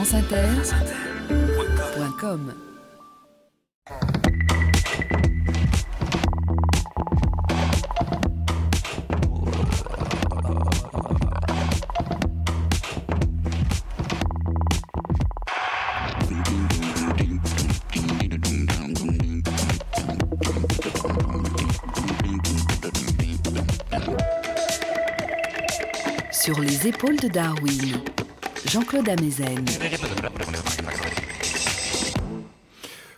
franceinter.com Sur les épaules de Darwin, Jean-Claude Amezen.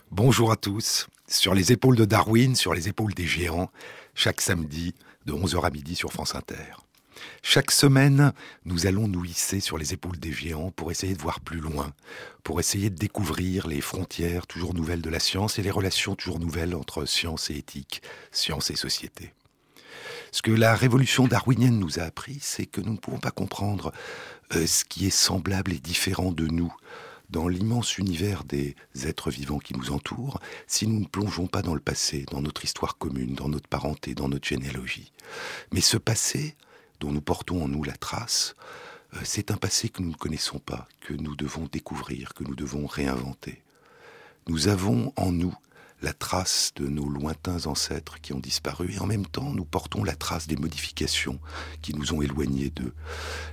Bonjour à tous. Sur les épaules de Darwin, sur les épaules des géants, chaque samedi de 11h à midi sur France Inter. Chaque semaine, nous allons nous hisser sur les épaules des géants pour essayer de voir plus loin, pour essayer de découvrir les frontières toujours nouvelles de la science et les relations toujours nouvelles entre science et éthique, science et société. Ce que la révolution darwinienne nous a appris, c'est que nous ne pouvons pas comprendre ce qui est semblable et différent de nous dans l'immense univers des êtres vivants qui nous entourent si nous ne plongeons pas dans le passé, dans notre histoire commune, dans notre parenté, dans notre généalogie. Mais ce passé, dont nous portons en nous la trace, euh, c'est un passé que nous ne connaissons pas, que nous devons découvrir, que nous devons réinventer. Nous avons en nous la trace de nos lointains ancêtres qui ont disparu et en même temps nous portons la trace des modifications qui nous ont éloignés d'eux.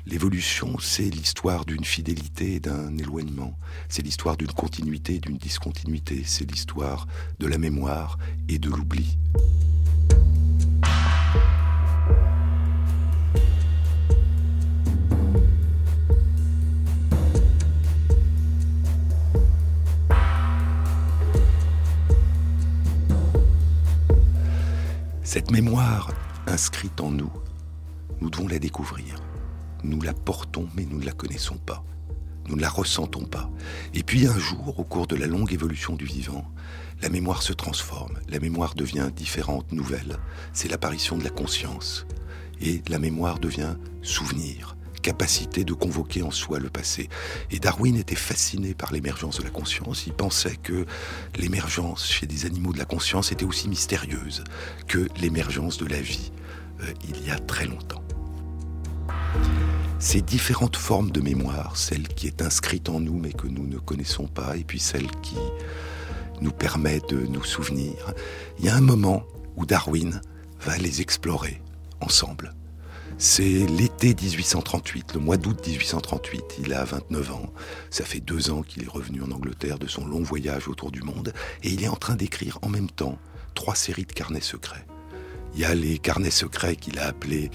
L'évolution, c'est l'histoire d'une fidélité et d'un éloignement, c'est l'histoire d'une continuité et d'une discontinuité, c'est l'histoire de la mémoire et de l'oubli. Cette mémoire inscrite en nous, nous devons la découvrir. Nous la portons, mais nous ne la connaissons pas. Nous ne la ressentons pas. Et puis un jour, au cours de la longue évolution du vivant, la mémoire se transforme. La mémoire devient différente, nouvelle. C'est l'apparition de la conscience. Et la mémoire devient souvenir capacité de convoquer en soi le passé. Et Darwin était fasciné par l'émergence de la conscience. Il pensait que l'émergence chez des animaux de la conscience était aussi mystérieuse que l'émergence de la vie euh, il y a très longtemps. Ces différentes formes de mémoire, celle qui est inscrite en nous mais que nous ne connaissons pas, et puis celle qui nous permet de nous souvenir, il y a un moment où Darwin va les explorer ensemble. C'est l'été 1838, le mois d'août 1838. Il a 29 ans. Ça fait deux ans qu'il est revenu en Angleterre de son long voyage autour du monde. Et il est en train d'écrire en même temps trois séries de carnets secrets. Il y a les carnets secrets qu'il a appelés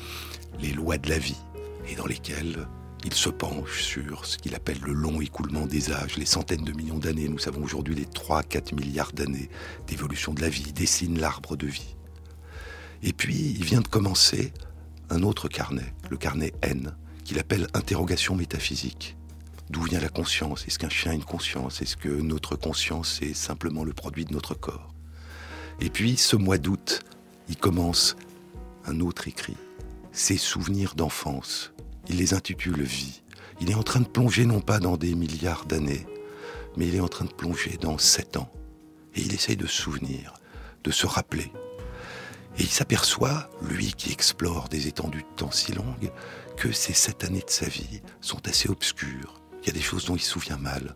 les lois de la vie, et dans lesquels il se penche sur ce qu'il appelle le long écoulement des âges, les centaines de millions d'années. Nous savons aujourd'hui les 3-4 milliards d'années d'évolution de la vie. Il dessine l'arbre de vie. Et puis, il vient de commencer un autre carnet, le carnet N, qu'il appelle interrogation métaphysique. D'où vient la conscience? Est-ce qu'un chien a une conscience? Est-ce que notre conscience est simplement le produit de notre corps? Et puis, ce mois d'août, il commence un autre écrit. Ses souvenirs d'enfance. Il les intitule Vie. Il est en train de plonger non pas dans des milliards d'années, mais il est en train de plonger dans sept ans. Et il essaye de se souvenir, de se rappeler et il s'aperçoit, lui qui explore des étendues de temps si longues, que ces sept années de sa vie sont assez obscures. Il y a des choses dont il se souvient mal.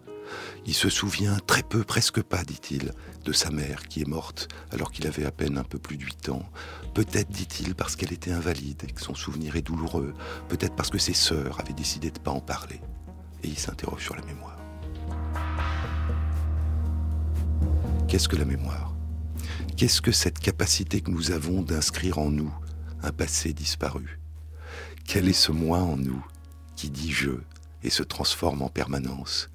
Il se souvient très peu, presque pas, dit-il, de sa mère qui est morte alors qu'il avait à peine un peu plus de huit ans. Peut-être, dit-il, parce qu'elle était invalide et que son souvenir est douloureux. Peut-être parce que ses sœurs avaient décidé de ne pas en parler. Et il s'interroge sur la mémoire. Qu'est-ce que la mémoire? Qu'est-ce que cette capacité que nous avons d'inscrire en nous un passé disparu? Quel est ce moi en nous qui dit je et se transforme en permanence?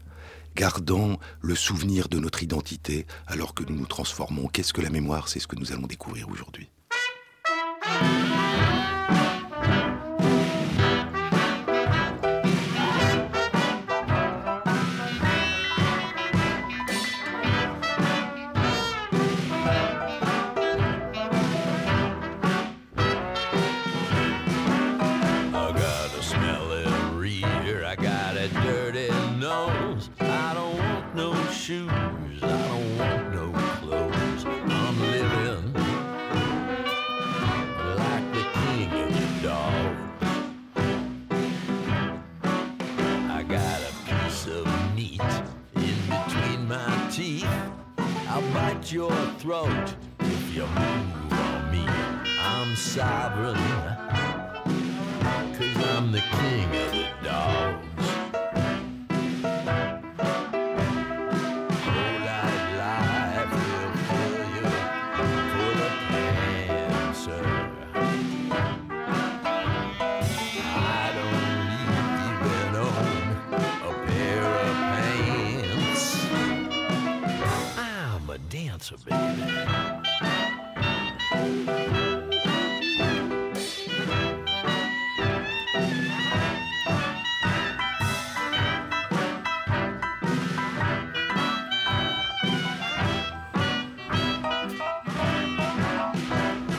Gardant le souvenir de notre identité alors que nous nous transformons. Qu'est-ce que la mémoire? C'est ce que nous allons découvrir aujourd'hui. of meat in between my teeth. I'll bite your throat if you move on me. I'm sovereign, cause I'm the king of the dog. Dancer, baby.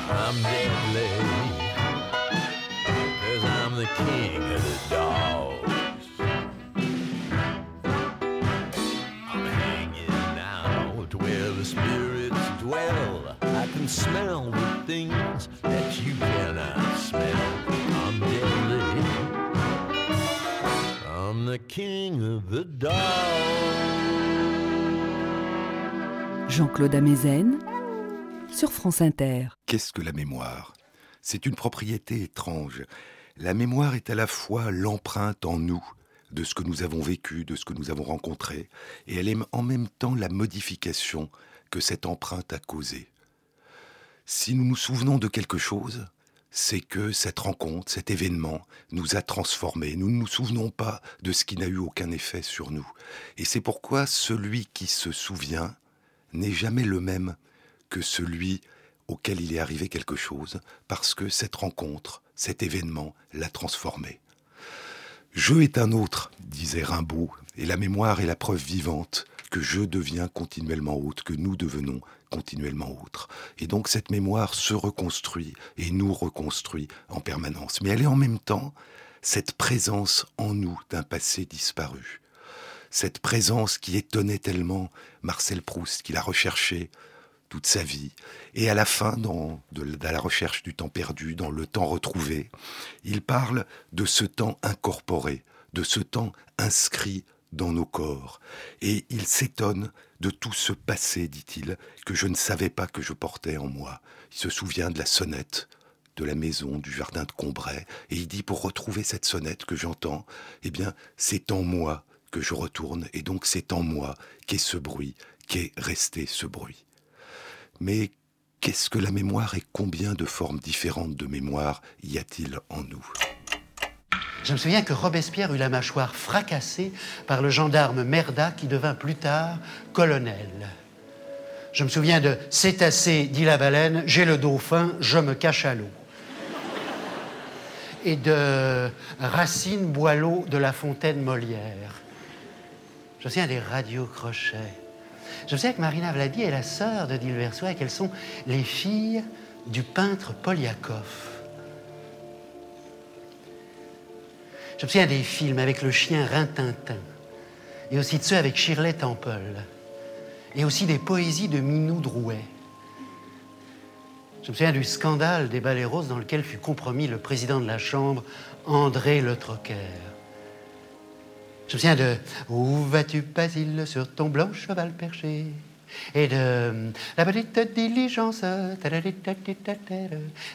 I'm deadly, cause I'm the king of the dogs. Smell the things that you cannot smell. I'm deadly. I'm the king of the. Jean-Claude Amezen sur France Inter. Qu'est-ce que la mémoire? C'est une propriété étrange. La mémoire est à la fois l'empreinte en nous de ce que nous avons vécu, de ce que nous avons rencontré, et elle est en même temps la modification que cette empreinte a causée. Si nous nous souvenons de quelque chose, c'est que cette rencontre, cet événement nous a transformés. Nous ne nous souvenons pas de ce qui n'a eu aucun effet sur nous. Et c'est pourquoi celui qui se souvient n'est jamais le même que celui auquel il est arrivé quelque chose, parce que cette rencontre, cet événement l'a transformé. Je est un autre, disait Rimbaud, et la mémoire est la preuve vivante que je deviens continuellement autre, que nous devenons continuellement autres. Et donc cette mémoire se reconstruit et nous reconstruit en permanence. Mais elle est en même temps cette présence en nous d'un passé disparu. Cette présence qui étonnait tellement Marcel Proust, qu'il a recherché toute sa vie. Et à la fin, dans la recherche du temps perdu, dans le temps retrouvé, il parle de ce temps incorporé, de ce temps inscrit dans nos corps. Et il s'étonne de tout ce passé, dit-il, que je ne savais pas que je portais en moi. Il se souvient de la sonnette de la maison, du jardin de Combray, et il dit pour retrouver cette sonnette que j'entends, eh bien, c'est en moi que je retourne, et donc c'est en moi qu'est ce bruit, qu'est resté ce bruit. Mais qu'est-ce que la mémoire et combien de formes différentes de mémoire y a-t-il en nous? Je me souviens que Robespierre eut la mâchoire fracassée par le gendarme Merda qui devint plus tard colonel. Je me souviens de Cétacé, dit la baleine, j'ai le dauphin, je me cache à l'eau. Et de Racine Boileau de La Fontaine Molière. Je me souviens des radios crochets. Je me souviens que Marina Vladi est la sœur de Dilversois et qu'elles sont les filles du peintre Poliakov. Je me souviens des films avec le chien Rintintin, et aussi de ceux avec Shirley Temple, et aussi des poésies de Minou Drouet. Je me souviens du scandale des balais roses dans lequel fut compromis le président de la Chambre, André Le Troquer. Je me souviens de Où vas-tu, Basile, sur ton blanc cheval perché? Et de la petite diligence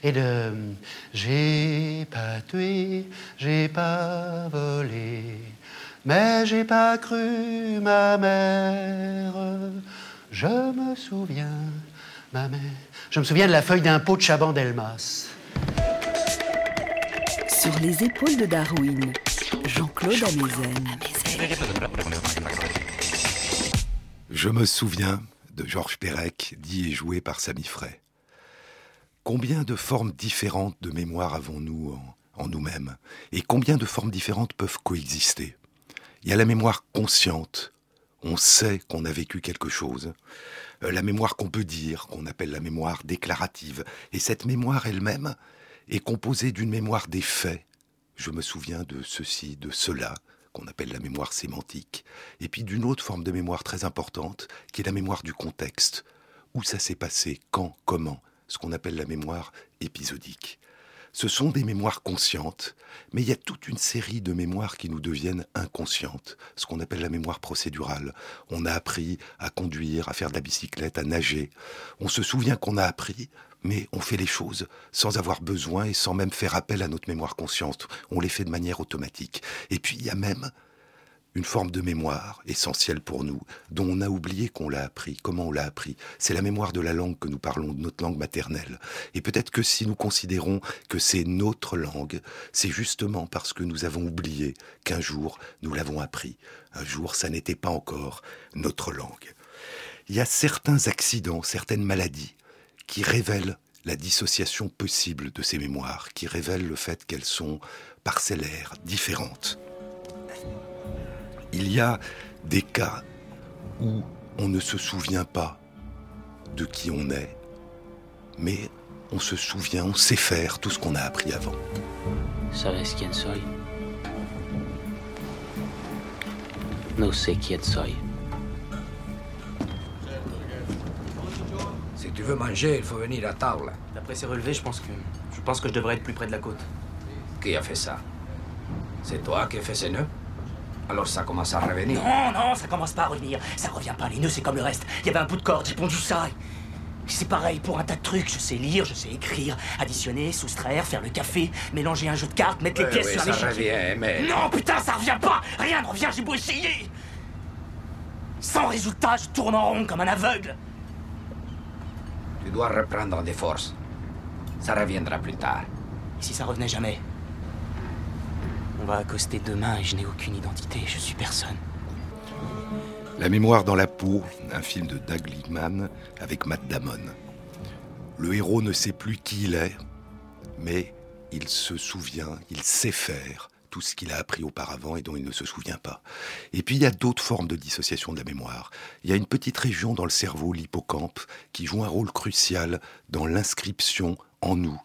et de j'ai pas tué, j'ai pas volé, mais j'ai pas cru ma mère. Je me souviens, ma mère. Je me souviens de la feuille d'impôt de Chaban Delmas. Sur les épaules de Darwin, Jean-Claude Amezen. Je me souviens Georges Perec, dit et joué par Samy Frey. Combien de formes différentes de mémoire avons-nous en, en nous-mêmes Et combien de formes différentes peuvent coexister? Il y a la mémoire consciente. On sait qu'on a vécu quelque chose. Euh, la mémoire qu'on peut dire, qu'on appelle la mémoire déclarative. Et cette mémoire elle-même est composée d'une mémoire des faits. Je me souviens de ceci, de cela, qu'on appelle la mémoire sémantique, et puis d'une autre forme de mémoire très importante, qui est la mémoire du contexte, où ça s'est passé, quand, comment, ce qu'on appelle la mémoire épisodique. Ce sont des mémoires conscientes, mais il y a toute une série de mémoires qui nous deviennent inconscientes, ce qu'on appelle la mémoire procédurale. On a appris à conduire, à faire de la bicyclette, à nager. On se souvient qu'on a appris, mais on fait les choses sans avoir besoin et sans même faire appel à notre mémoire consciente. On les fait de manière automatique. Et puis il y a même une forme de mémoire essentielle pour nous, dont on a oublié qu'on l'a appris, comment on l'a appris. C'est la mémoire de la langue que nous parlons, de notre langue maternelle. Et peut-être que si nous considérons que c'est notre langue, c'est justement parce que nous avons oublié qu'un jour nous l'avons appris. Un jour, ça n'était pas encore notre langue. Il y a certains accidents, certaines maladies qui révèlent la dissociation possible de ces mémoires, qui révèlent le fait qu'elles sont parcellaires, différentes il y a des cas où on ne se souvient pas de qui on est, mais on se souvient, on sait faire tout ce qu'on a appris avant. ¿Sabes quién soy? No sé quién soy. Si tu veux manger, il faut venir à table. D'après ces relevés, je pense que je pense que je devrais être plus près de la côte. Qui a fait ça? C'est toi qui as fait ces nœuds? Alors ça commence à revenir. Non, non, ça commence pas à revenir. Ça revient pas. Les nœuds, c'est comme le reste. Il y avait un bout de corde, j'ai pondu ça. C'est pareil pour un tas de trucs. Je sais lire, je sais écrire, additionner, soustraire, faire le café, mélanger un jeu de cartes, mettre les Ouais, pièces ouais, sur un ça échiquier. revient, mais... Non, putain, ça revient pas Rien ne revient, j'ai beau essayer Sans résultat, je tourne en rond comme un aveugle Tu dois reprendre des forces. Ça reviendra plus tard. Et si ça revenait jamais? On va accoster demain et je n'ai aucune identité, je suis personne. La mémoire dans la peau, un film de Doug Liebman avec Matt Damon. Le héros ne sait plus qui il est, mais il se souvient, il sait faire tout ce qu'il a appris auparavant et dont il ne se souvient pas. Et puis il y a d'autres formes de dissociation de la mémoire. Il y a une petite région dans le cerveau, l'hippocampe, qui joue un rôle crucial dans l'inscription en nous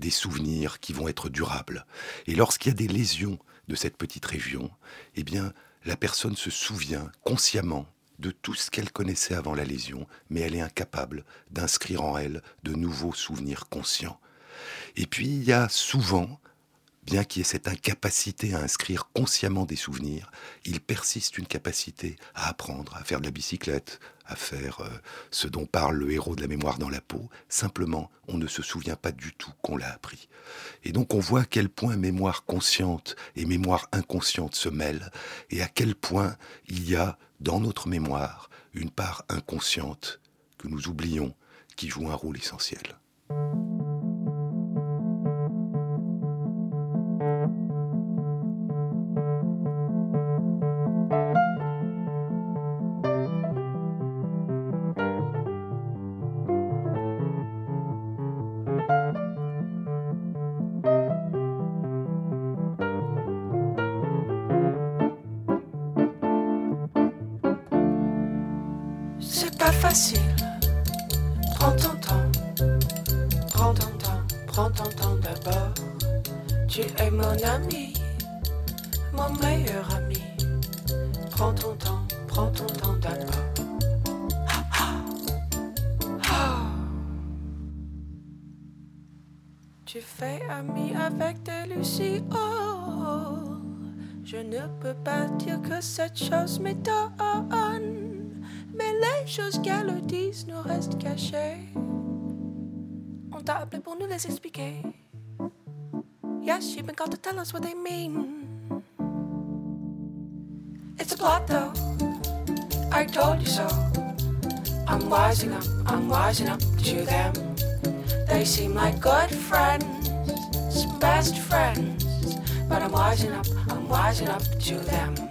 des souvenirs qui vont être durables. Et lorsqu'il y a des lésions de cette petite région, eh bien, la personne se souvient consciemment de tout ce qu'elle connaissait avant la lésion, mais elle est incapable d'inscrire en elle de nouveaux souvenirs conscients. Et puis, il y a souvent, bien qu'il y ait cette incapacité à inscrire consciemment des souvenirs, il persiste une capacité à apprendre, à faire de la bicyclette, à faire euh, ce dont parle le héros de la mémoire dans la peau. Simplement, on ne se souvient pas du tout qu'on l'a appris. Et donc on voit à quel point mémoire consciente et mémoire inconsciente se mêlent, et à quel point il y a dans notre mémoire une part inconsciente que nous oublions, qui joue un rôle essentiel. Prends ton temps d'abord. Tu es mon ami. Mon meilleur ami. Prends ton temps. Prends ton temps d'abord. Ah, ah. Ah. Tu fais ami avec des lucioles. Je ne peux pas dire que cette chose m'étonne. Mais les choses qu'elles disent nous restent cachées. Pour nous les expliquer. Yes, you've been called to tell us what they mean. It's a plot though. I told you so. I'm wising up, I'm wising up to them. They seem like good friends, best friends. But I'm wising up, I'm wising up to them.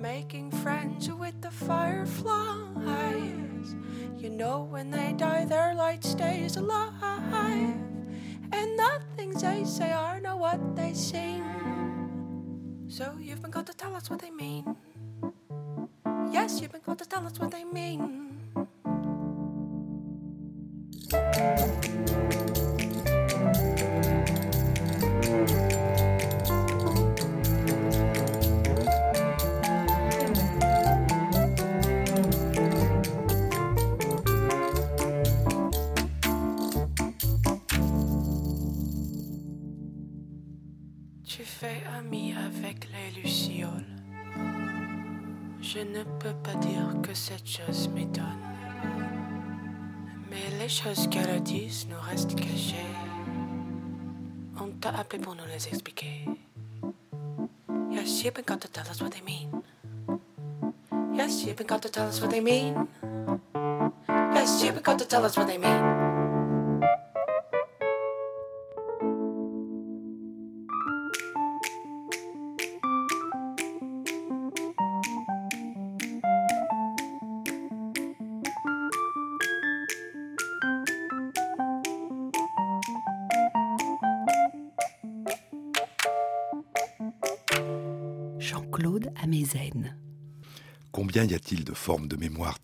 Making friends with the fireflies. You know when they die, their light stays alive. And the things they say are not what they seem. So you've been called to tell us what they mean. Yes, you've been called to tell us what they mean. Tu fais ami avec les lucioles. Je ne peux pas dire que cette chose m'étonne. Mais les choses qu'elles disent nous restent cachées. On t'a appelé pour nous les expliquer. Yes, you've been got to tell us what they mean. Yes, you've been got to tell us what they mean. Yes, you've been got to tell us what they mean.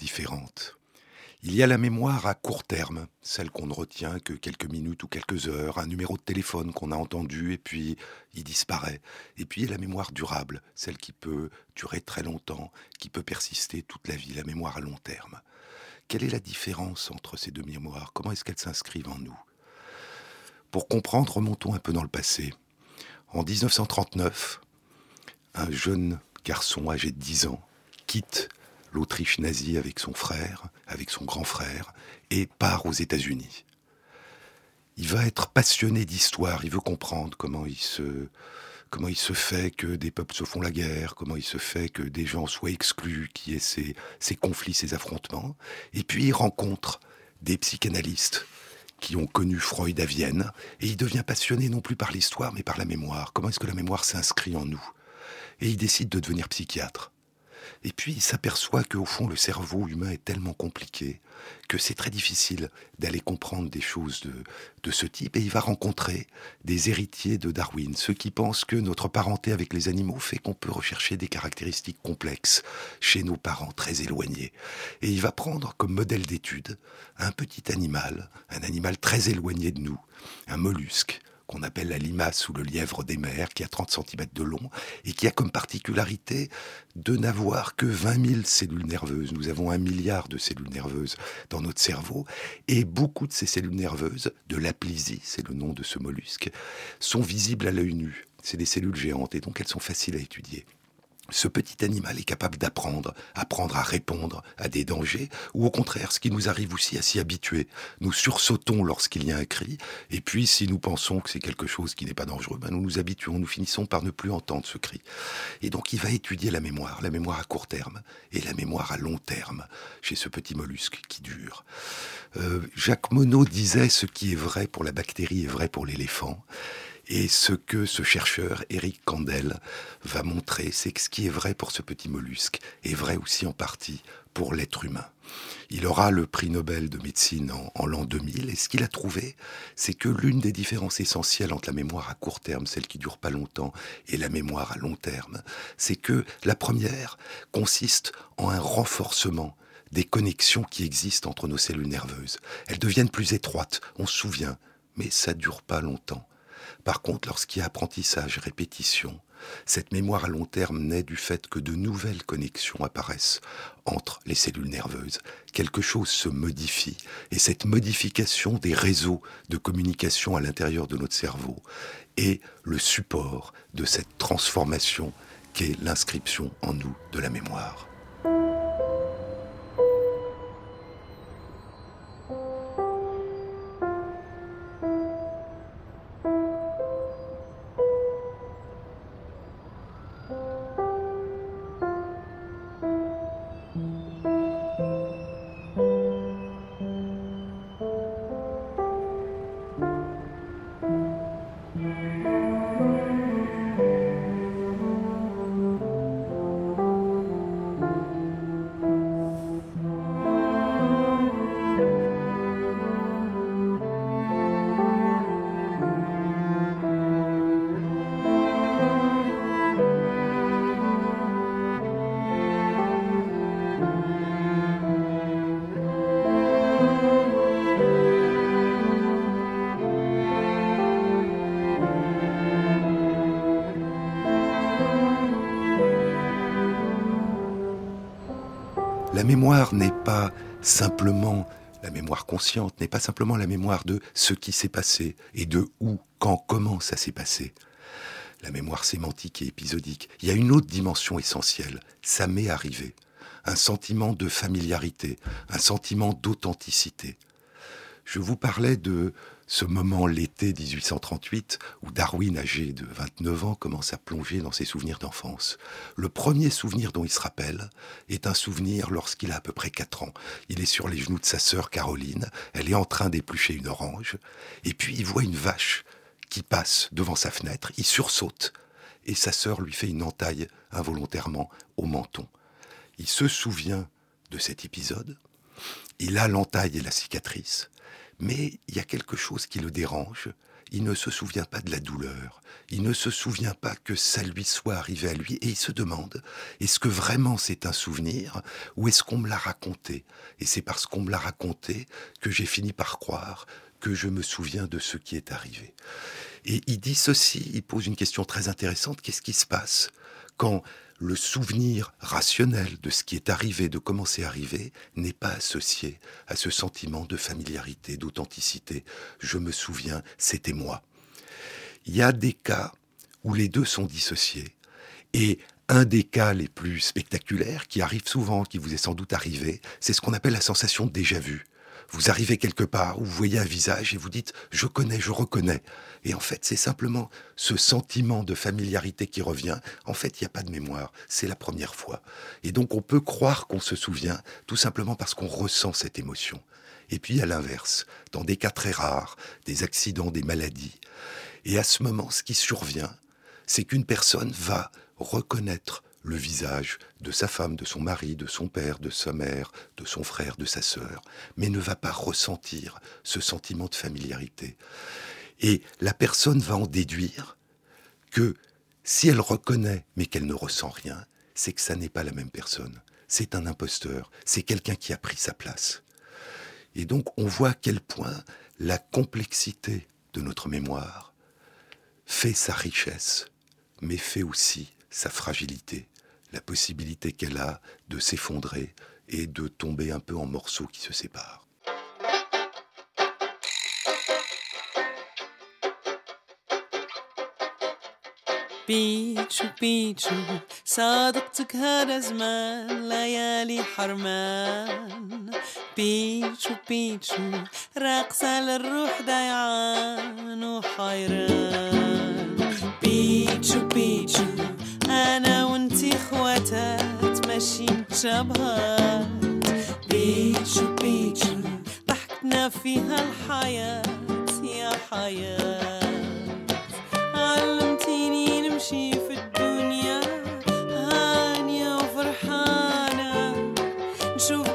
Différentes Il y a la mémoire à court terme, celle qu'on ne retient que quelques minutes ou quelques heures, un numéro de téléphone qu'on a entendu et puis il disparaît. Et puis il y a la mémoire durable, celle qui peut durer très longtemps, qui peut persister toute la vie, la mémoire à long terme. Quelle est la différence entre ces deux mémoires? Comment est-ce qu'elles s'inscrivent en nous? Pour comprendre, remontons un peu dans le passé. En 1939, un jeune garçon âgé de 10 ans quitte l'Autriche nazie avec son frère, avec son grand frère, et part aux États-Unis. Il va être passionné d'histoire, il veut comprendre comment il se comment il se fait que des peuples se font la guerre, comment il se fait que des gens soient exclus, qu'il y ait ces, ces conflits, ces affrontements. Et puis il rencontre des psychanalystes qui ont connu Freud à Vienne, et il devient passionné non plus par l'histoire, mais par la mémoire. Comment est-ce que la mémoire s'inscrit en nous? Et il décide de devenir psychiatre. Et puis il s'aperçoit qu'au fond, le cerveau humain est tellement compliqué que c'est très difficile d'aller comprendre des choses de, de ce type. Et il va rencontrer des héritiers de Darwin, ceux qui pensent que notre parenté avec les animaux fait qu'on peut rechercher des caractéristiques complexes chez nos parents très éloignés. Et il va prendre comme modèle d'étude un petit animal, un animal très éloigné de nous, un mollusque, qu'on appelle la limace ou le lièvre des mers, qui a 30 cm de long et qui a comme particularité de n'avoir que 20 000 cellules nerveuses. Nous avons un milliard de cellules nerveuses dans notre cerveau et beaucoup de ces cellules nerveuses, de l'aplysie, c'est le nom de ce mollusque, sont visibles à l'œil nu. C'est des cellules géantes et donc elles sont faciles à étudier ce petit animal est capable d'apprendre, apprendre à répondre à des dangers, ou au contraire, ce qui nous arrive aussi à s'y habituer. Nous sursautons lorsqu'il y a un cri, et puis si nous pensons que c'est quelque chose qui n'est pas dangereux, ben nous nous habituons, nous finissons par ne plus entendre ce cri. Et donc il va étudier la mémoire, la mémoire à court terme et la mémoire à long terme chez ce petit mollusque qui dure. Euh, Jacques Monod disait ce qui est vrai pour la bactérie est vrai pour l'éléphant. Et ce que ce chercheur, Eric Kandel, va montrer, c'est que ce qui est vrai pour ce petit mollusque est vrai aussi en partie pour l'être humain. Il aura le prix Nobel de médecine en, l'an 2000, et ce qu'il a trouvé, c'est que l'une des différences essentielles entre la mémoire à court terme, celle qui dure pas longtemps, et la mémoire à long terme, c'est que la première consiste en un renforcement des connexions qui existent entre nos cellules nerveuses. Elles deviennent plus étroites, on se souvient, mais ça dure pas longtemps. Par contre, lorsqu'il y a apprentissage, répétition, cette mémoire à long terme naît du fait que de nouvelles connexions apparaissent entre les cellules nerveuses. Quelque chose se modifie et cette modification des réseaux de communication à l'intérieur de notre cerveau est le support de cette transformation qu'est l'inscription en nous de la mémoire. Consciente, n'est pas simplement la mémoire de ce qui s'est passé et de où, quand, comment ça s'est passé. la mémoire sémantique et épisodique, il y a une autre dimension essentielle. Ça m'est arrivé. Un sentiment de familiarité, un sentiment d'authenticité. Je vous parlais de ce moment l'été 1838 où Darwin, âgé de 29 ans, commence à plonger dans ses souvenirs d'enfance. Le premier souvenir dont il se rappelle est un souvenir lorsqu'il a à peu près 4 ans. Il est sur les genoux de sa sœur Caroline, elle est en train d'éplucher une orange, et puis il voit une vache qui passe devant sa fenêtre, il sursaute, et sa sœur lui fait une entaille involontairement au menton. Il se souvient de cet épisode, il a l'entaille et la cicatrice, mais il y a quelque chose qui le dérange. Il ne se souvient pas de la douleur. Il ne se souvient pas que ça lui soit arrivé à lui. Et il se demande, est-ce que vraiment c'est un souvenir ou est-ce qu'on me l'a raconté? Et c'est parce qu'on me l'a raconté que j'ai fini par croire que je me souviens de ce qui est arrivé. Et il dit ceci, il pose une question très intéressante, qu'est-ce qui se passe quand le souvenir rationnel de ce qui est arrivé, de comment c'est arrivé, n'est pas associé à ce sentiment de familiarité, d'authenticité. Je me souviens, c'était moi. Il y a des cas où les deux sont dissociés. Et un des cas les plus spectaculaires, qui arrive souvent, qui vous est sans doute arrivé, c'est ce qu'on appelle la sensation déjà vu. Vous arrivez quelque part où vous voyez un visage et vous dites ⁇ je connais, je reconnais ⁇ Et en fait, c'est simplement ce sentiment de familiarité qui revient. En fait, il n'y a pas de mémoire, c'est la première fois. Et donc on peut croire qu'on se souvient tout simplement parce qu'on ressent cette émotion. Et puis à l'inverse, dans des cas très rares, des accidents, des maladies. Et à ce moment, ce qui survient, c'est qu'une personne va reconnaître le visage de sa femme, de son mari, de son père, de sa mère, de son frère, de sa sœur, mais ne va pas ressentir ce sentiment de familiarité. Et la personne va en déduire que si elle reconnaît mais qu'elle ne ressent rien, c'est que ça n'est pas la même personne. C'est un imposteur, c'est quelqu'un qui a pris sa place. Et donc on voit à quel point la complexité de notre mémoire fait sa richesse, mais fait aussi sa fragilité, la possibilité qu'elle a de s'effondrer et de tomber un peu en morceaux qui se séparent. بيتشو بيتشو صادقتك هذا زمان ليالي حرمان. بيتشو بيتشو راقصة للروح ضيعان وحيران. بيتشو بيتشو أنا وانتي خواتات ماشيين شبهات. بيتشو بيتشو ضحكنا فيها الحياة يا حياة. نمشي في الدنيا هانية وفرحانة. نشوف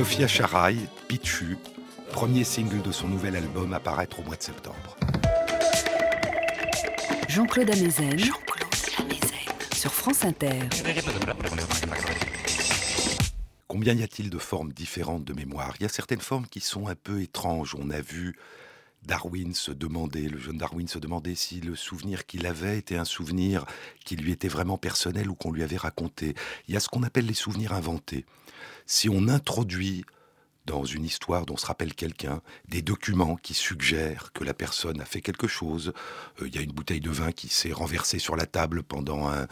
Sophia Charaï, Pichu, premier single de son nouvel album à paraître au mois de septembre. Jean-Claude Amezen. Sur France Inter. Combien y a-t-il de formes différentes de mémoire? Il y a certaines formes qui sont un peu étranges. On a vu Darwin se demander, le jeune Darwin se demandait si le souvenir qu'il avait était un souvenir qui lui était vraiment personnel ou qu'on lui avait raconté. Il y a ce qu'on appelle les souvenirs inventés. Si on introduit dans une histoire dont se rappelle quelqu'un, des documents qui suggèrent que la personne a fait quelque chose. Euh, il y a une bouteille de vin qui s'est renversée sur la table pendant un,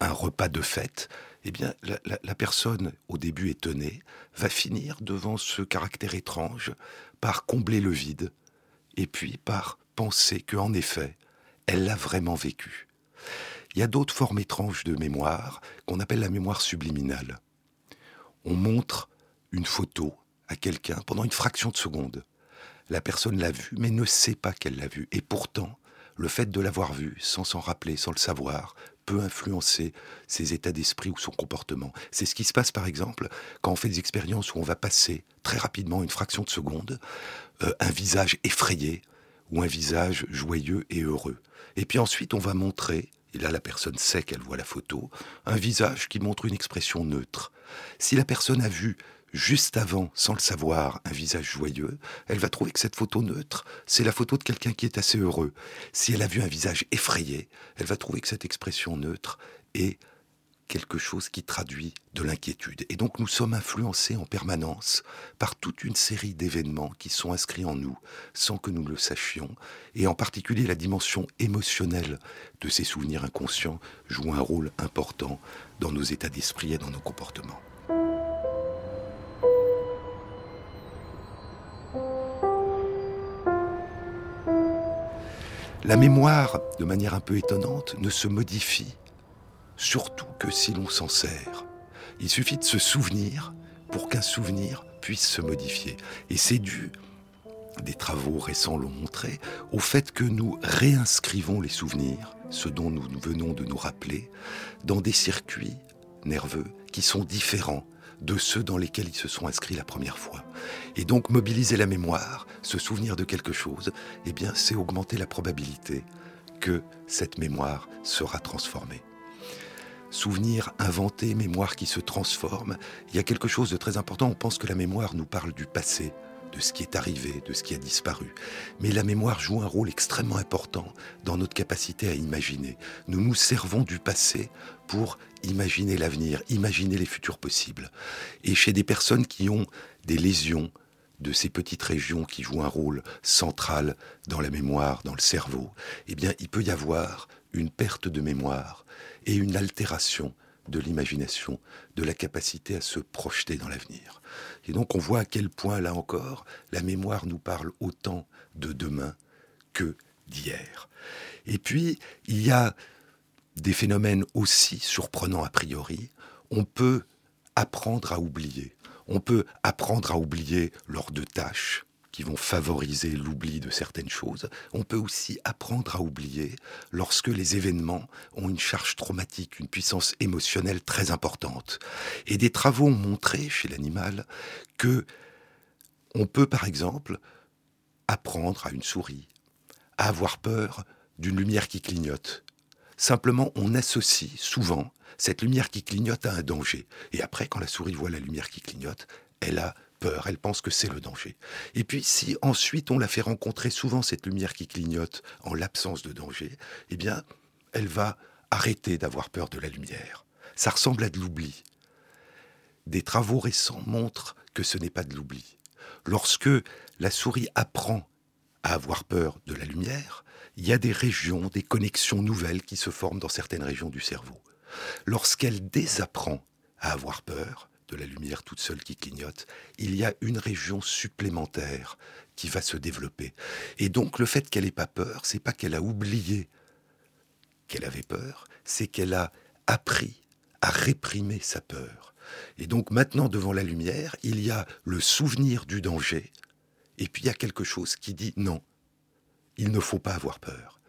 repas de fête. Eh bien, la, la- la personne, au début étonnée, va finir devant ce caractère étrange par combler le vide et puis par penser qu'en effet, elle l'a vraiment vécu. Il y a d'autres formes étranges de mémoire qu'on appelle la mémoire subliminale. On montre une photo à quelqu'un pendant une fraction de seconde. La personne l'a vue, mais ne sait pas qu'elle l'a vue. Et pourtant, le fait de l'avoir vue, sans s'en rappeler, sans le savoir, peut influencer ses états d'esprit ou son comportement. C'est ce qui se passe, par exemple, quand on fait des expériences où on va passer très rapidement, une fraction de seconde, euh, un visage effrayé ou un visage joyeux et heureux. Et puis ensuite, on va montrer, et là la personne sait qu'elle voit la photo, un visage qui montre une expression neutre. Si la personne a vu juste avant, sans le savoir, un visage joyeux, elle va trouver que cette photo neutre, c'est la photo de quelqu'un qui est assez heureux. Si elle a vu un visage effrayé, elle va trouver que cette expression neutre est quelque chose qui traduit de l'inquiétude. Et donc nous sommes influencés en permanence par toute une série d'événements qui sont inscrits en nous sans que nous le sachions. Et en particulier la dimension émotionnelle de ces souvenirs inconscients joue un rôle important dans nos états d'esprit et dans nos comportements. La mémoire, de manière un peu étonnante, ne se modifie surtout que si l'on s'en sert. Il suffit de se souvenir pour qu'un souvenir puisse se modifier. Et c'est dû, des travaux récents l'ont montré, au fait que nous réinscrivons les souvenirs, ce dont nous venons de nous rappeler, dans des circuits nerveux qui sont différents de ceux dans lesquels ils se sont inscrits la première fois. Et donc mobiliser la mémoire, se souvenir de quelque chose, eh bien c'est augmenter la probabilité que cette mémoire sera transformée souvenir inventé, mémoire qui se transforme. Il y a quelque chose de très important. On pense que la mémoire nous parle du passé, de ce qui est arrivé, de ce qui a disparu. Mais la mémoire joue un rôle extrêmement important dans notre capacité à imaginer. Nous nous servons du passé pour imaginer l'avenir, imaginer les futurs possibles. Et chez des personnes qui ont des lésions, de ces petites régions qui jouent un rôle central dans la mémoire, dans le cerveau, eh bien, il peut y avoir une perte de mémoire et une altération de l'imagination, de la capacité à se projeter dans l'avenir. Et donc on voit à quel point, là encore, la mémoire nous parle autant de demain que d'hier. Et puis, il y a des phénomènes aussi surprenants a priori. On peut apprendre à oublier. On peut apprendre à oublier lors de tâches qui vont favoriser l'oubli de certaines choses. On peut aussi apprendre à oublier lorsque les événements ont une charge traumatique, une puissance émotionnelle très importante. Et des travaux ont montré chez l'animal que on peut par exemple apprendre à une souris à avoir peur d'une lumière qui clignote. Simplement, on associe souvent cette lumière qui clignote à un danger. Et après, quand la souris voit la lumière qui clignote, elle a elle pense que c'est le danger. Et puis si ensuite on la fait rencontrer souvent cette lumière qui clignote en l'absence de danger, eh bien, elle va arrêter d'avoir peur de la lumière. Ça ressemble à de l'oubli. Des travaux récents montrent que ce n'est pas de l'oubli. Lorsque la souris apprend à avoir peur de la lumière, il y a des régions, des connexions nouvelles qui se forment dans certaines régions du cerveau. Lorsqu'elle désapprend à avoir peur, de la lumière toute seule qui clignote, il y a une région supplémentaire qui va se développer. Et donc le fait qu'elle n'ait pas peur, c'est pas qu'elle a oublié qu'elle avait peur, c'est qu'elle a appris à réprimer sa peur. Et donc maintenant devant la lumière, il y a le souvenir du danger, et puis il y a quelque chose qui dit non, il ne faut pas avoir peur.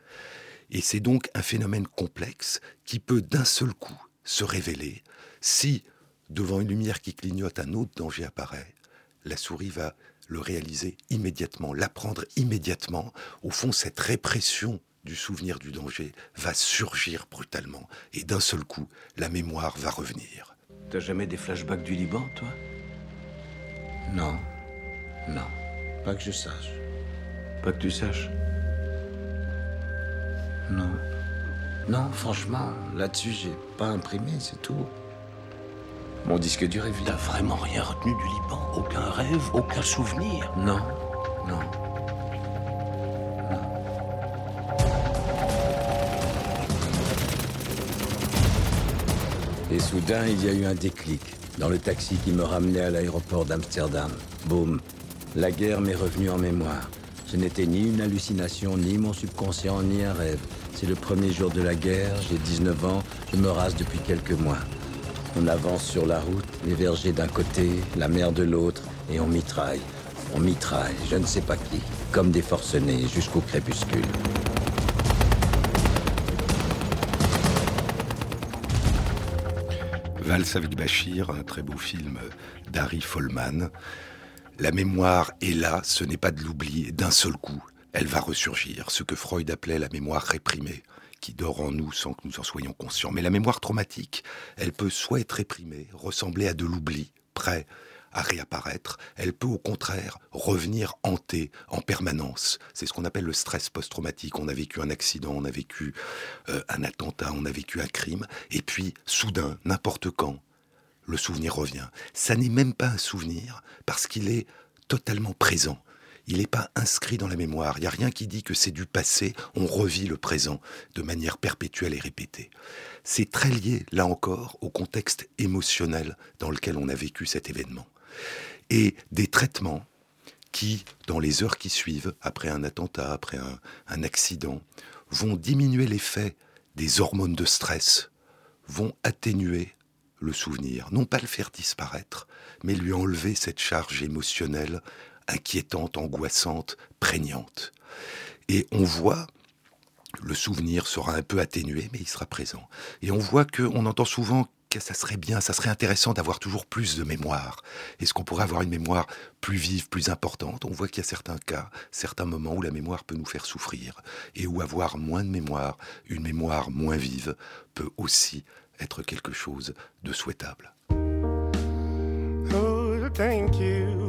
Et c'est donc un phénomène complexe qui peut d'un seul coup se révéler si devant une lumière qui clignote, un autre danger apparaît, la souris va le réaliser immédiatement, l'apprendre immédiatement. Au fond, cette répression du souvenir du danger va surgir brutalement. Et d'un seul coup, la mémoire va revenir. T'as jamais des flashbacks du Liban, toi? Non. Non. Pas que je sache. Pas que tu saches? Non. Non, franchement, là-dessus, j'ai pas imprimé, c'est tout. Mon disque dur est vide. T'as vraiment rien retenu du Liban Aucun rêve, aucun souvenir Non, non. Et soudain, il y a eu un déclic dans le taxi qui me ramenait à l'aéroport d'Amsterdam. Boum. La guerre m'est revenue en mémoire. Ce n'était ni une hallucination, ni mon subconscient, ni un rêve. C'est le premier jour de la guerre, j'ai 19 ans, je me rase depuis quelques mois. On avance sur la route, les vergers d'un côté, la mer de l'autre, et on mitraille. On mitraille, je ne sais pas qui, comme des forcenés jusqu'au crépuscule. Valse avec Bachir, un très beau film d'Harry Follman. La mémoire est là, ce n'est pas de l'oubli, d'un seul coup, elle va ressurgir, ce que Freud appelait la mémoire réprimée, qui dort en nous sans que nous en soyons conscients. Mais la mémoire traumatique, elle peut soit être réprimée, ressembler à de l'oubli, prêt à réapparaître, elle peut au contraire revenir hanter en permanence. C'est ce qu'on appelle le stress post-traumatique. On a vécu un accident, on a vécu euh, un attentat, on a vécu un crime, et puis soudain, n'importe quand, le souvenir revient. Ça n'est même pas un souvenir parce qu'il est totalement présent. Il n'est pas inscrit dans la mémoire. Il n'y a rien qui dit que c'est du passé. On revit le présent de manière perpétuelle et répétée. C'est très lié, là encore, au contexte émotionnel dans lequel on a vécu cet événement. Et des traitements qui, dans les heures qui suivent, après un attentat, après un, un accident, vont diminuer l'effet des hormones de stress, vont atténuer le souvenir, non pas le faire disparaître, mais lui enlever cette charge émotionnelle inquiétante, angoissante, prégnante. Et on voit, le souvenir sera un peu atténué, mais il sera présent. Et on voit qu'on entend souvent que ça serait bien, ça serait intéressant d'avoir toujours plus de mémoire. Est-ce qu'on pourrait avoir une mémoire plus vive, plus importante? On voit qu'il y a certains cas, certains moments où la mémoire peut nous faire souffrir. Et où avoir moins de mémoire, une mémoire moins vive, peut aussi être quelque chose de souhaitable. Oh, thank you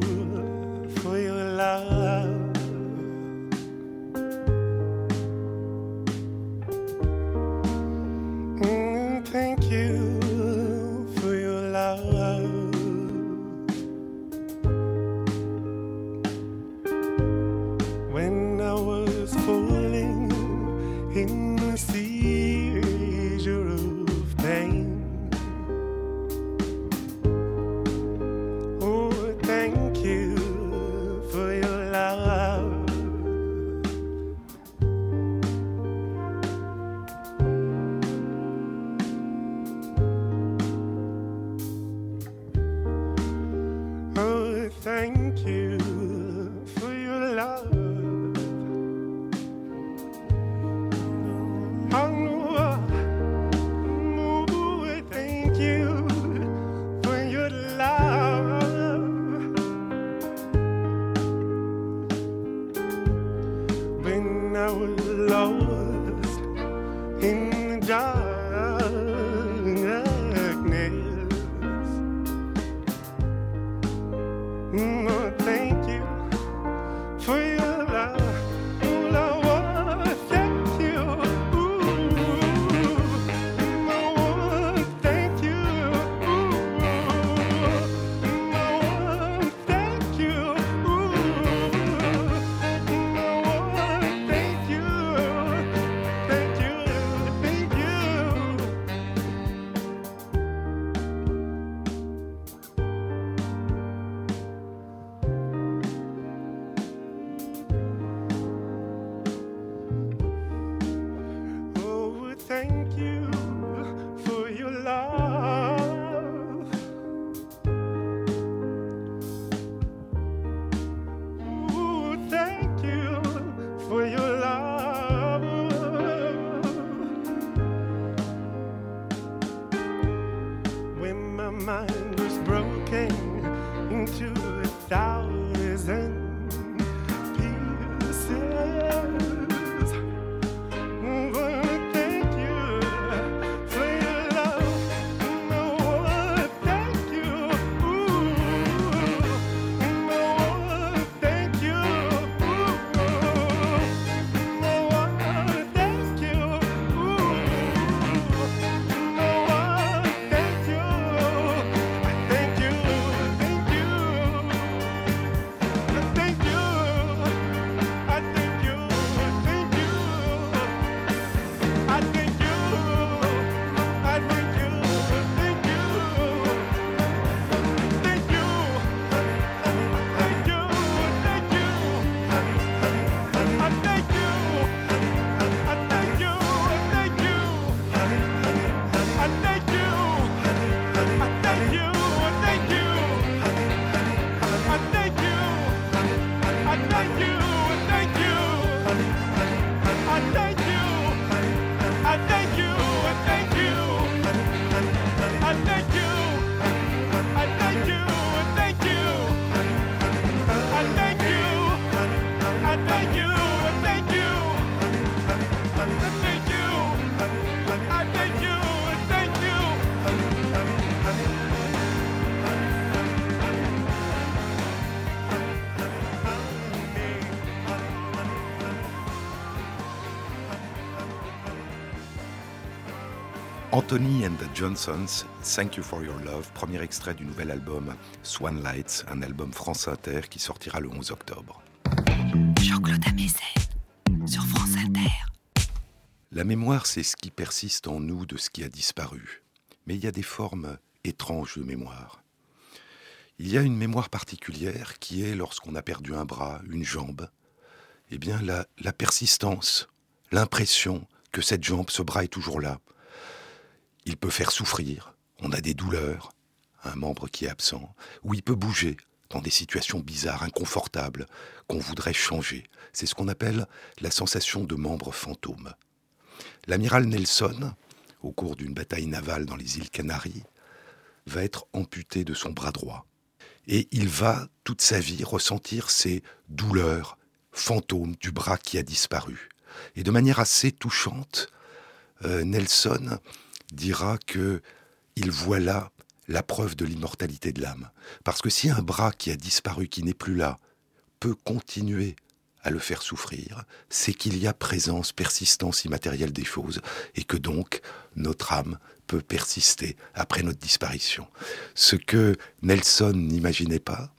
thank you. I thank you. Anthony and the Johnsons, Thank You for Your Love, premier extrait du nouvel album Swan Lights, un album France Inter qui sortira le 11 octobre. Jean-Claude sur France Inter. La mémoire, c'est ce qui persiste en nous de ce qui a disparu. Mais il y a des formes étranges de mémoire. Il y a une mémoire particulière qui est lorsqu'on a perdu un bras, une jambe, eh bien la, la persistance, l'impression que cette jambe, ce bras est toujours là. Il peut faire souffrir, on a des douleurs, un membre qui est absent, ou il peut bouger dans des situations bizarres, inconfortables, qu'on voudrait changer. C'est ce qu'on appelle la sensation de membre fantôme. L'amiral Nelson, au cours d'une bataille navale dans les îles Canaries, va être amputé de son bras droit. Et il va, toute sa vie, ressentir ces douleurs fantômes du bras qui a disparu. Et de manière assez touchante, euh, Nelson dira que il voit là la preuve de l'immortalité de l'âme. Parce que si un bras qui a disparu, qui n'est plus là, peut continuer à le faire souffrir, c'est qu'il y a présence, persistance immatérielle des choses, et que donc notre âme peut persister après notre disparition. Ce que Nelson n'imaginait pas,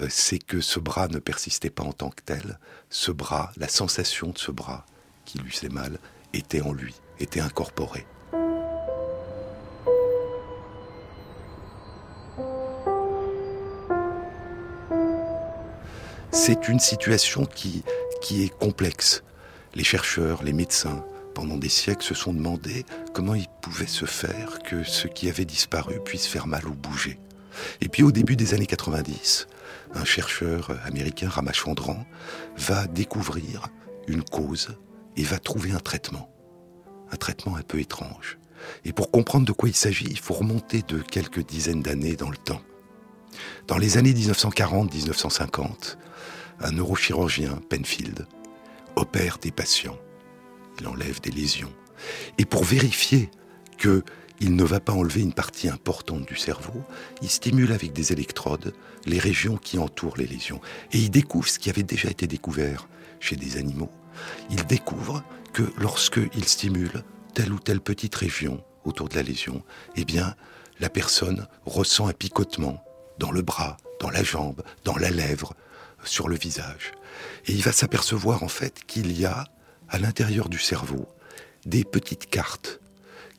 euh, c'est que ce bras ne persistait pas en tant que tel. Ce bras, la sensation de ce bras qui lui faisait mal, était en lui, était incorporée. C'est une situation qui, est complexe. Les chercheurs, les médecins, pendant des siècles, se sont demandé comment il pouvait se faire que ce qui avait disparu puisse faire mal ou bouger. Et puis au début des années 90, un chercheur américain, Ramachandran, va découvrir une cause et va trouver un traitement. Un traitement un peu étrange. Et pour comprendre de quoi il s'agit, il faut remonter de quelques dizaines d'années dans le temps. Dans les années 1940-1950, un neurochirurgien, Penfield, opère des patients. Il enlève des lésions. Et pour vérifier que il ne va pas enlever une partie importante du cerveau, il stimule avec des électrodes les régions qui entourent les lésions. Et il découvre ce qui avait déjà été découvert chez des animaux. Il découvre que lorsque il stimule telle ou telle petite région autour de la lésion, eh bien, la personne ressent un picotement dans le bras, dans la jambe, dans la lèvre, sur le visage. Et il va s'apercevoir en fait qu'il y a à l'intérieur du cerveau des petites cartes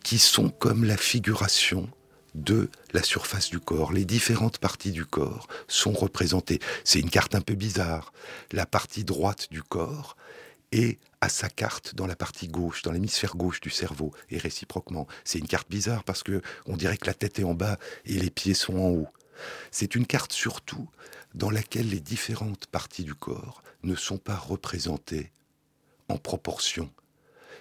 qui sont comme la figuration de la surface du corps. Les différentes parties du corps sont représentées. C'est une carte un peu bizarre. La partie droite du corps est à sa carte dans la partie gauche, dans l'hémisphère gauche du cerveau, et réciproquement. C'est une carte bizarre parce que on dirait que la tête est en bas et les pieds sont en haut. C'est une carte surtout dans laquelle les différentes parties du corps ne sont pas représentées en proportion.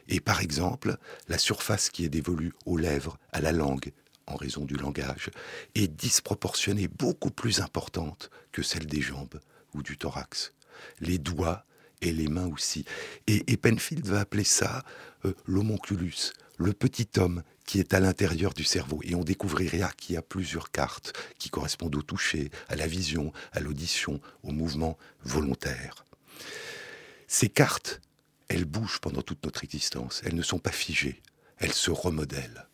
Et par exemple, la surface qui est dévolue aux lèvres, à la langue, en raison du langage, est disproportionnée, beaucoup plus importante que celle des jambes ou du thorax. Les doigts et les mains aussi. Et, Penfield va appeler ça euh, l'homonculus, le petit homme qui est à l'intérieur du cerveau. Et on découvrirait qu'il y a plusieurs cartes qui correspondent au toucher, à la vision, à l'audition, au mouvement volontaire. Ces cartes, elles bougent pendant toute notre existence. Elles ne sont pas figées. Elles se remodèlent.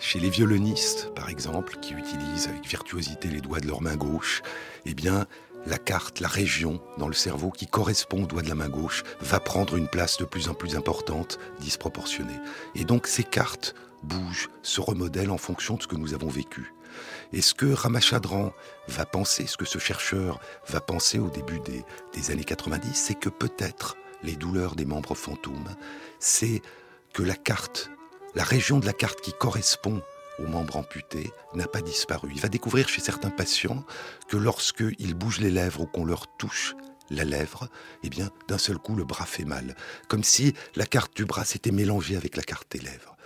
Chez les violonistes par exemple, qui utilisent avec virtuosité les doigts de leur main gauche, eh bien, la carte, la région dans le cerveau qui correspond au doigt de la main gauche va prendre une place de plus en plus importante, disproportionnée. Et donc ces cartes bougent, se remodèlent en fonction de ce que nous avons vécu. Et ce que Ramachadran va penser, ce que ce chercheur va penser au début des, des années 90, c'est que peut-être les douleurs des membres fantômes, c'est que la carte la région de la carte qui correspond aux membres amputés n'a pas disparu. Il va découvrir chez certains patients que lorsqu'ils bougent les lèvres ou qu'on leur touche la lèvre, eh bien, d'un seul coup, le bras fait mal. Comme si la carte du bras s'était mélangée avec la carte des lèvres.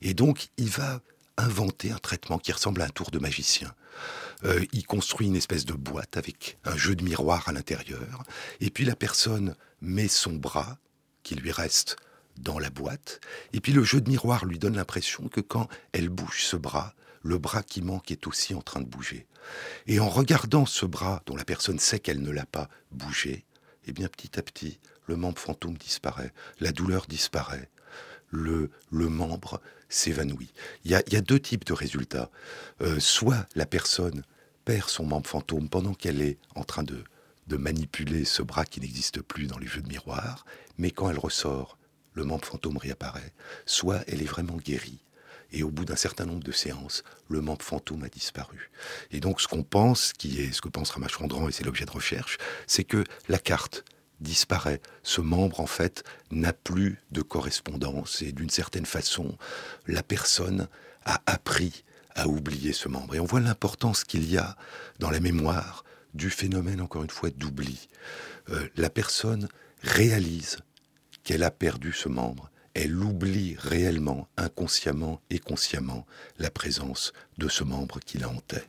Et donc, il va inventé un traitement qui ressemble à un tour de magicien. Euh, il construit une espèce de boîte avec un jeu de miroir à l'intérieur, et puis la personne met son bras, qui lui reste dans la boîte, et puis le jeu de miroir lui donne l'impression que quand elle bouge ce bras, le bras qui manque est aussi en train de bouger. Et en regardant ce bras dont la personne sait qu'elle ne l'a pas bougé, eh bien petit à petit, le membre fantôme disparaît, la douleur disparaît, le, le membre s'évanouit. Il y, a, y a deux types de résultats. Euh, soit la personne perd son membre fantôme pendant qu'elle est en train de, de manipuler ce bras qui n'existe plus dans les jeux de miroir, mais quand elle ressort, le membre fantôme réapparaît. Soit elle est vraiment guérie. Et au bout d'un certain nombre de séances, le membre fantôme a disparu. Et donc, ce qu'on pense, qui est ce que pense Ramachandran, et c'est l'objet de recherche, c'est que la carte disparaît. Ce membre, en fait, n'a plus de correspondance. Et d'une certaine façon, la personne a appris à oublier ce membre. Et on voit l'importance qu'il y a dans la mémoire du phénomène, encore une fois, d'oubli. Euh, la personne réalise qu'elle a perdu ce membre elle oublie réellement, inconsciemment et consciemment, la présence de ce membre qui la hantait.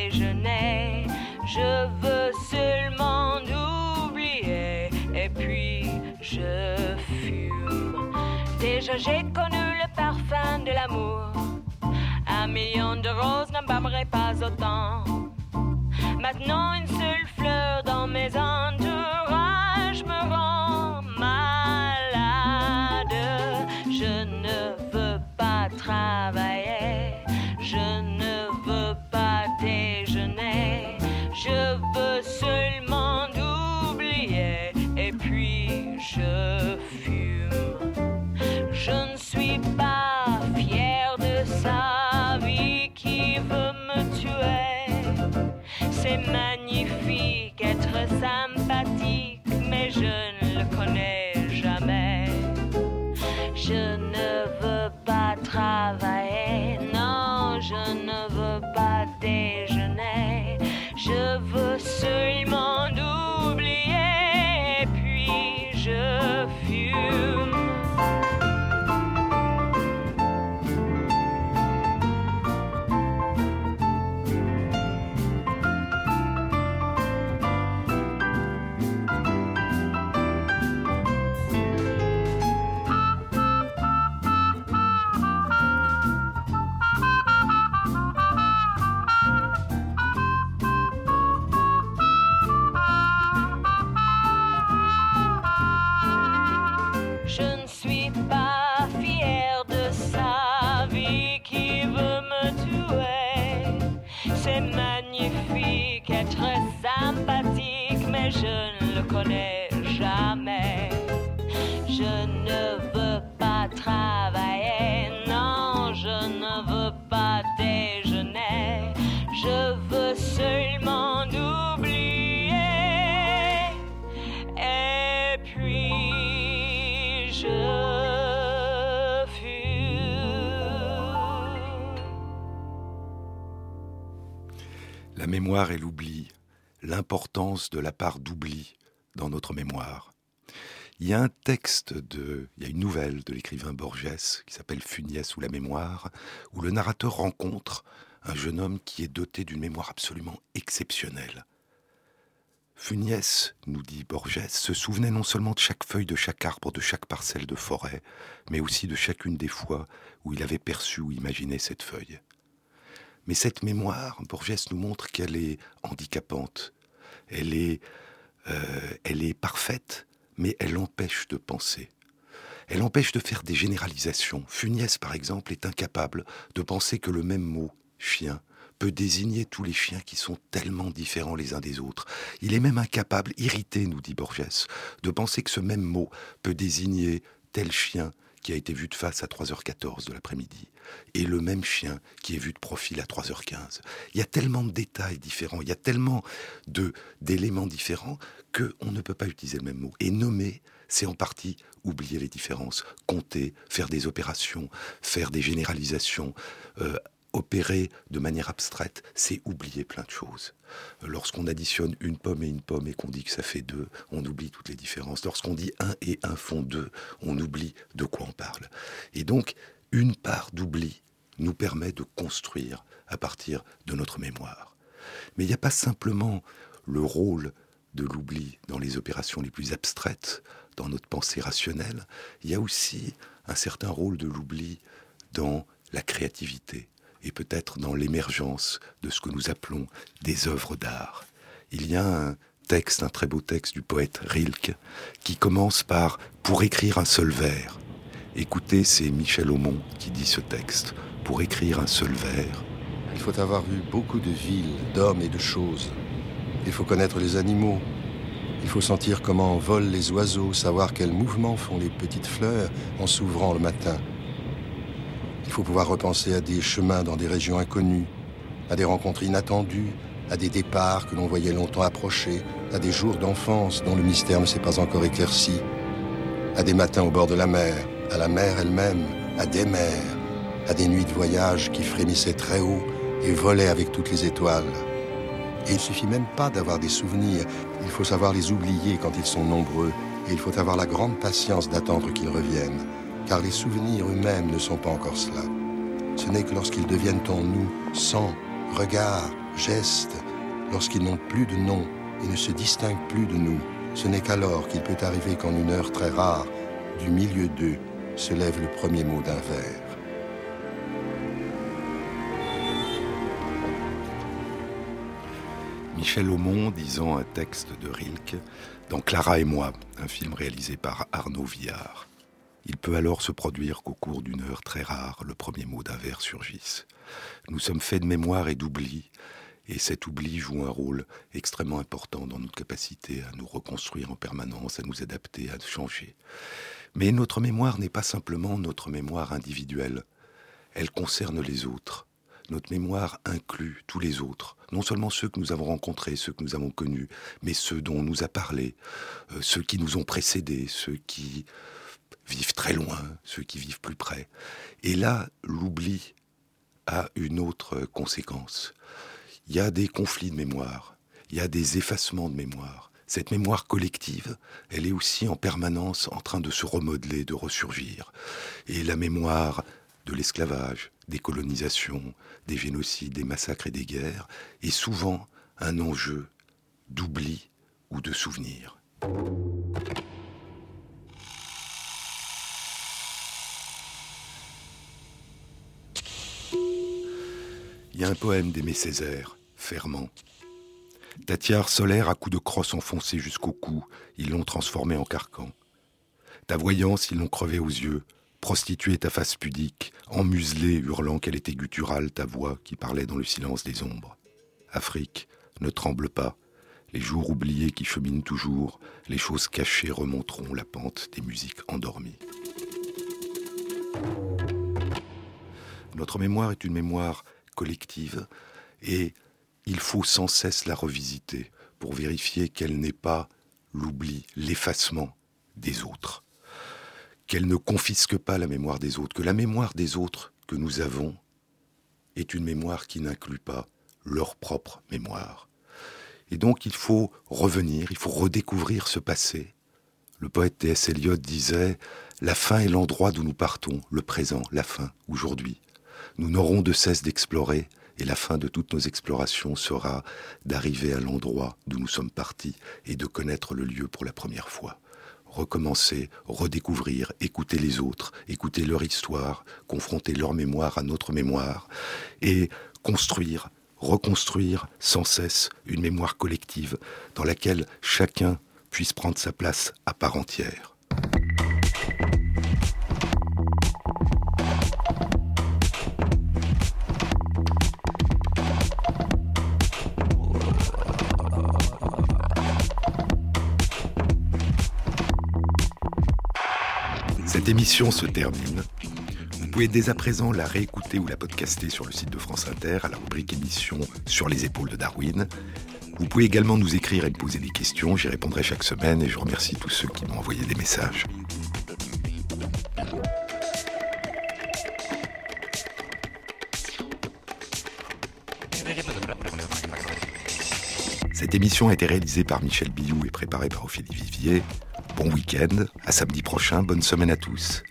Je veux seulement oublier et puis je fume. Déjà j'ai connu le parfum de l'amour. Un million de roses n'embâmerait pas autant. Maintenant une seule fleur dans mes entourages je l'importance de la part d'oubli dans notre mémoire. Il y a un texte de, il y a une nouvelle de l'écrivain Borges qui s'appelle Funiès ou la mémoire, où le narrateur rencontre un jeune homme qui est doté d'une mémoire absolument exceptionnelle. Funiès, nous dit Borges, se souvenait non seulement de chaque feuille de chaque arbre, de chaque parcelle de forêt, mais aussi de chacune des fois où il avait perçu ou imaginé cette feuille. Mais cette mémoire, Borges nous montre qu'elle est handicapante. Elle est, euh, elle est parfaite mais elle empêche de penser. Elle empêche de faire des généralisations. Funès, par exemple, est incapable de penser que le même mot, chien, peut désigner tous les chiens qui sont tellement différents les uns des autres. Il est même incapable, irrité, nous dit Borges, de penser que ce même mot peut désigner tel chien qui a été vu de face à 3h14 de l'après-midi et le même chien qui est vu de profil à 3h15. Il y a tellement de détails différents, il y a tellement de d'éléments différents que on ne peut pas utiliser le même mot. Et nommer, c'est en partie oublier les différences, compter, faire des opérations, faire des généralisations, euh, opérer de manière abstraite, c'est oublier plein de choses. Lorsqu'on additionne une pomme et une pomme et qu'on dit que ça fait deux, on oublie toutes les différences. Lorsqu'on dit un et un font deux, on oublie de quoi on parle. Et donc, une part d'oubli nous permet de construire à partir de notre mémoire. Mais il n'y a pas simplement le rôle de l'oubli dans les opérations les plus abstraites, dans notre pensée rationnelle, il y a aussi un certain rôle de l'oubli dans la créativité et peut-être dans l'émergence de ce que nous appelons des œuvres d'art. Il y a un texte, un très beau texte du poète Rilke, qui commence par Pour écrire un seul vers. Écoutez, c'est Michel Aumont qui dit ce texte. Pour écrire un seul vers. Il faut avoir vu beaucoup de villes, d'hommes et de choses. Il faut connaître les animaux. Il faut sentir comment volent les oiseaux, savoir quels mouvements font les petites fleurs en s'ouvrant le matin. Il faut pouvoir repenser à des chemins dans des régions inconnues, à des rencontres inattendues, à des départs que l'on voyait longtemps approcher, à des jours d'enfance dont le mystère ne s'est pas encore éclairci, à des matins au bord de la mer, à la mer elle-même, à des mers, à des nuits de voyage qui frémissaient très haut et volaient avec toutes les étoiles. Et il suffit même pas d'avoir des souvenirs, il faut savoir les oublier quand ils sont nombreux, et il faut avoir la grande patience d'attendre qu'ils reviennent, car les souvenirs eux-mêmes ne sont pas encore cela. Ce n'est que lorsqu'ils deviennent en nous sang, regard, geste, lorsqu'ils n'ont plus de nom et ne se distinguent plus de nous, ce n'est qu'alors qu'il peut arriver qu'en une heure très rare, du milieu d'eux, se lève le premier mot d'un vers. Michel Aumont disant un texte de Rilke dans Clara et moi, un film réalisé par Arnaud Villard. Il peut alors se produire qu'au cours d'une heure très rare, le premier mot d'un vers surgisse. Nous sommes faits de mémoire et d'oubli, et cet oubli joue un rôle extrêmement important dans notre capacité à nous reconstruire en permanence, à nous adapter, à changer. Mais notre mémoire n'est pas simplement notre mémoire individuelle, elle concerne les autres. Notre mémoire inclut tous les autres, non seulement ceux que nous avons rencontrés, ceux que nous avons connus, mais ceux dont on nous a parlé, euh, ceux qui nous ont précédés, ceux qui vivent très loin, ceux qui vivent plus près. Et là, l'oubli a une autre conséquence. Il y a des conflits de mémoire, il y a des effacements de mémoire. Cette mémoire collective, elle est aussi en permanence en train de se remodeler, de ressurgir. Et la mémoire de l'esclavage, des colonisations, des génocides, des massacres et des guerres est souvent un enjeu d'oubli ou de souvenir. Il y a un poème d'Aimé Césaire, Ferment. Ta solaire à coups de crosse enfoncée jusqu'au cou, ils l'ont transformée en carcan. Ta voyance, ils l'ont crevée aux yeux, prostituée ta face pudique, emmuselée, hurlant qu'elle était gutturale ta voix qui parlait dans le silence des ombres. Afrique, ne tremble pas, les jours oubliés qui cheminent toujours, les choses cachées remonteront la pente des musiques endormies. Notre mémoire est une mémoire collective et il faut sans cesse la revisiter pour vérifier qu'elle n'est pas l'oubli, l'effacement des autres, qu'elle ne confisque pas la mémoire des autres, que la mémoire des autres que nous avons est une mémoire qui n'inclut pas leur propre mémoire. Et donc il faut revenir, il faut redécouvrir ce passé. Le poète T.S. Eliot disait La fin est l'endroit d'où nous partons, le présent, la fin, aujourd'hui. Nous n'aurons de cesse d'explorer, et la fin de toutes nos explorations sera d'arriver à l'endroit d'où nous sommes partis et de connaître le lieu pour la première fois. Recommencer, redécouvrir, écouter les autres, écouter leur histoire, confronter leur mémoire à notre mémoire, et construire, reconstruire sans cesse une mémoire collective dans laquelle chacun puisse prendre sa place à part entière. Émission se termine. Vous pouvez dès à présent la réécouter ou la podcaster sur le site de France Inter à la rubrique émission sur les épaules de Darwin. Vous pouvez également nous écrire et me poser des questions, j'y répondrai chaque semaine et je remercie tous ceux qui m'ont envoyé des messages. Cette émission a été réalisée par Michel Billou et préparée par Ophélie Vivier. Bon week-end, à samedi prochain, bonne semaine à tous.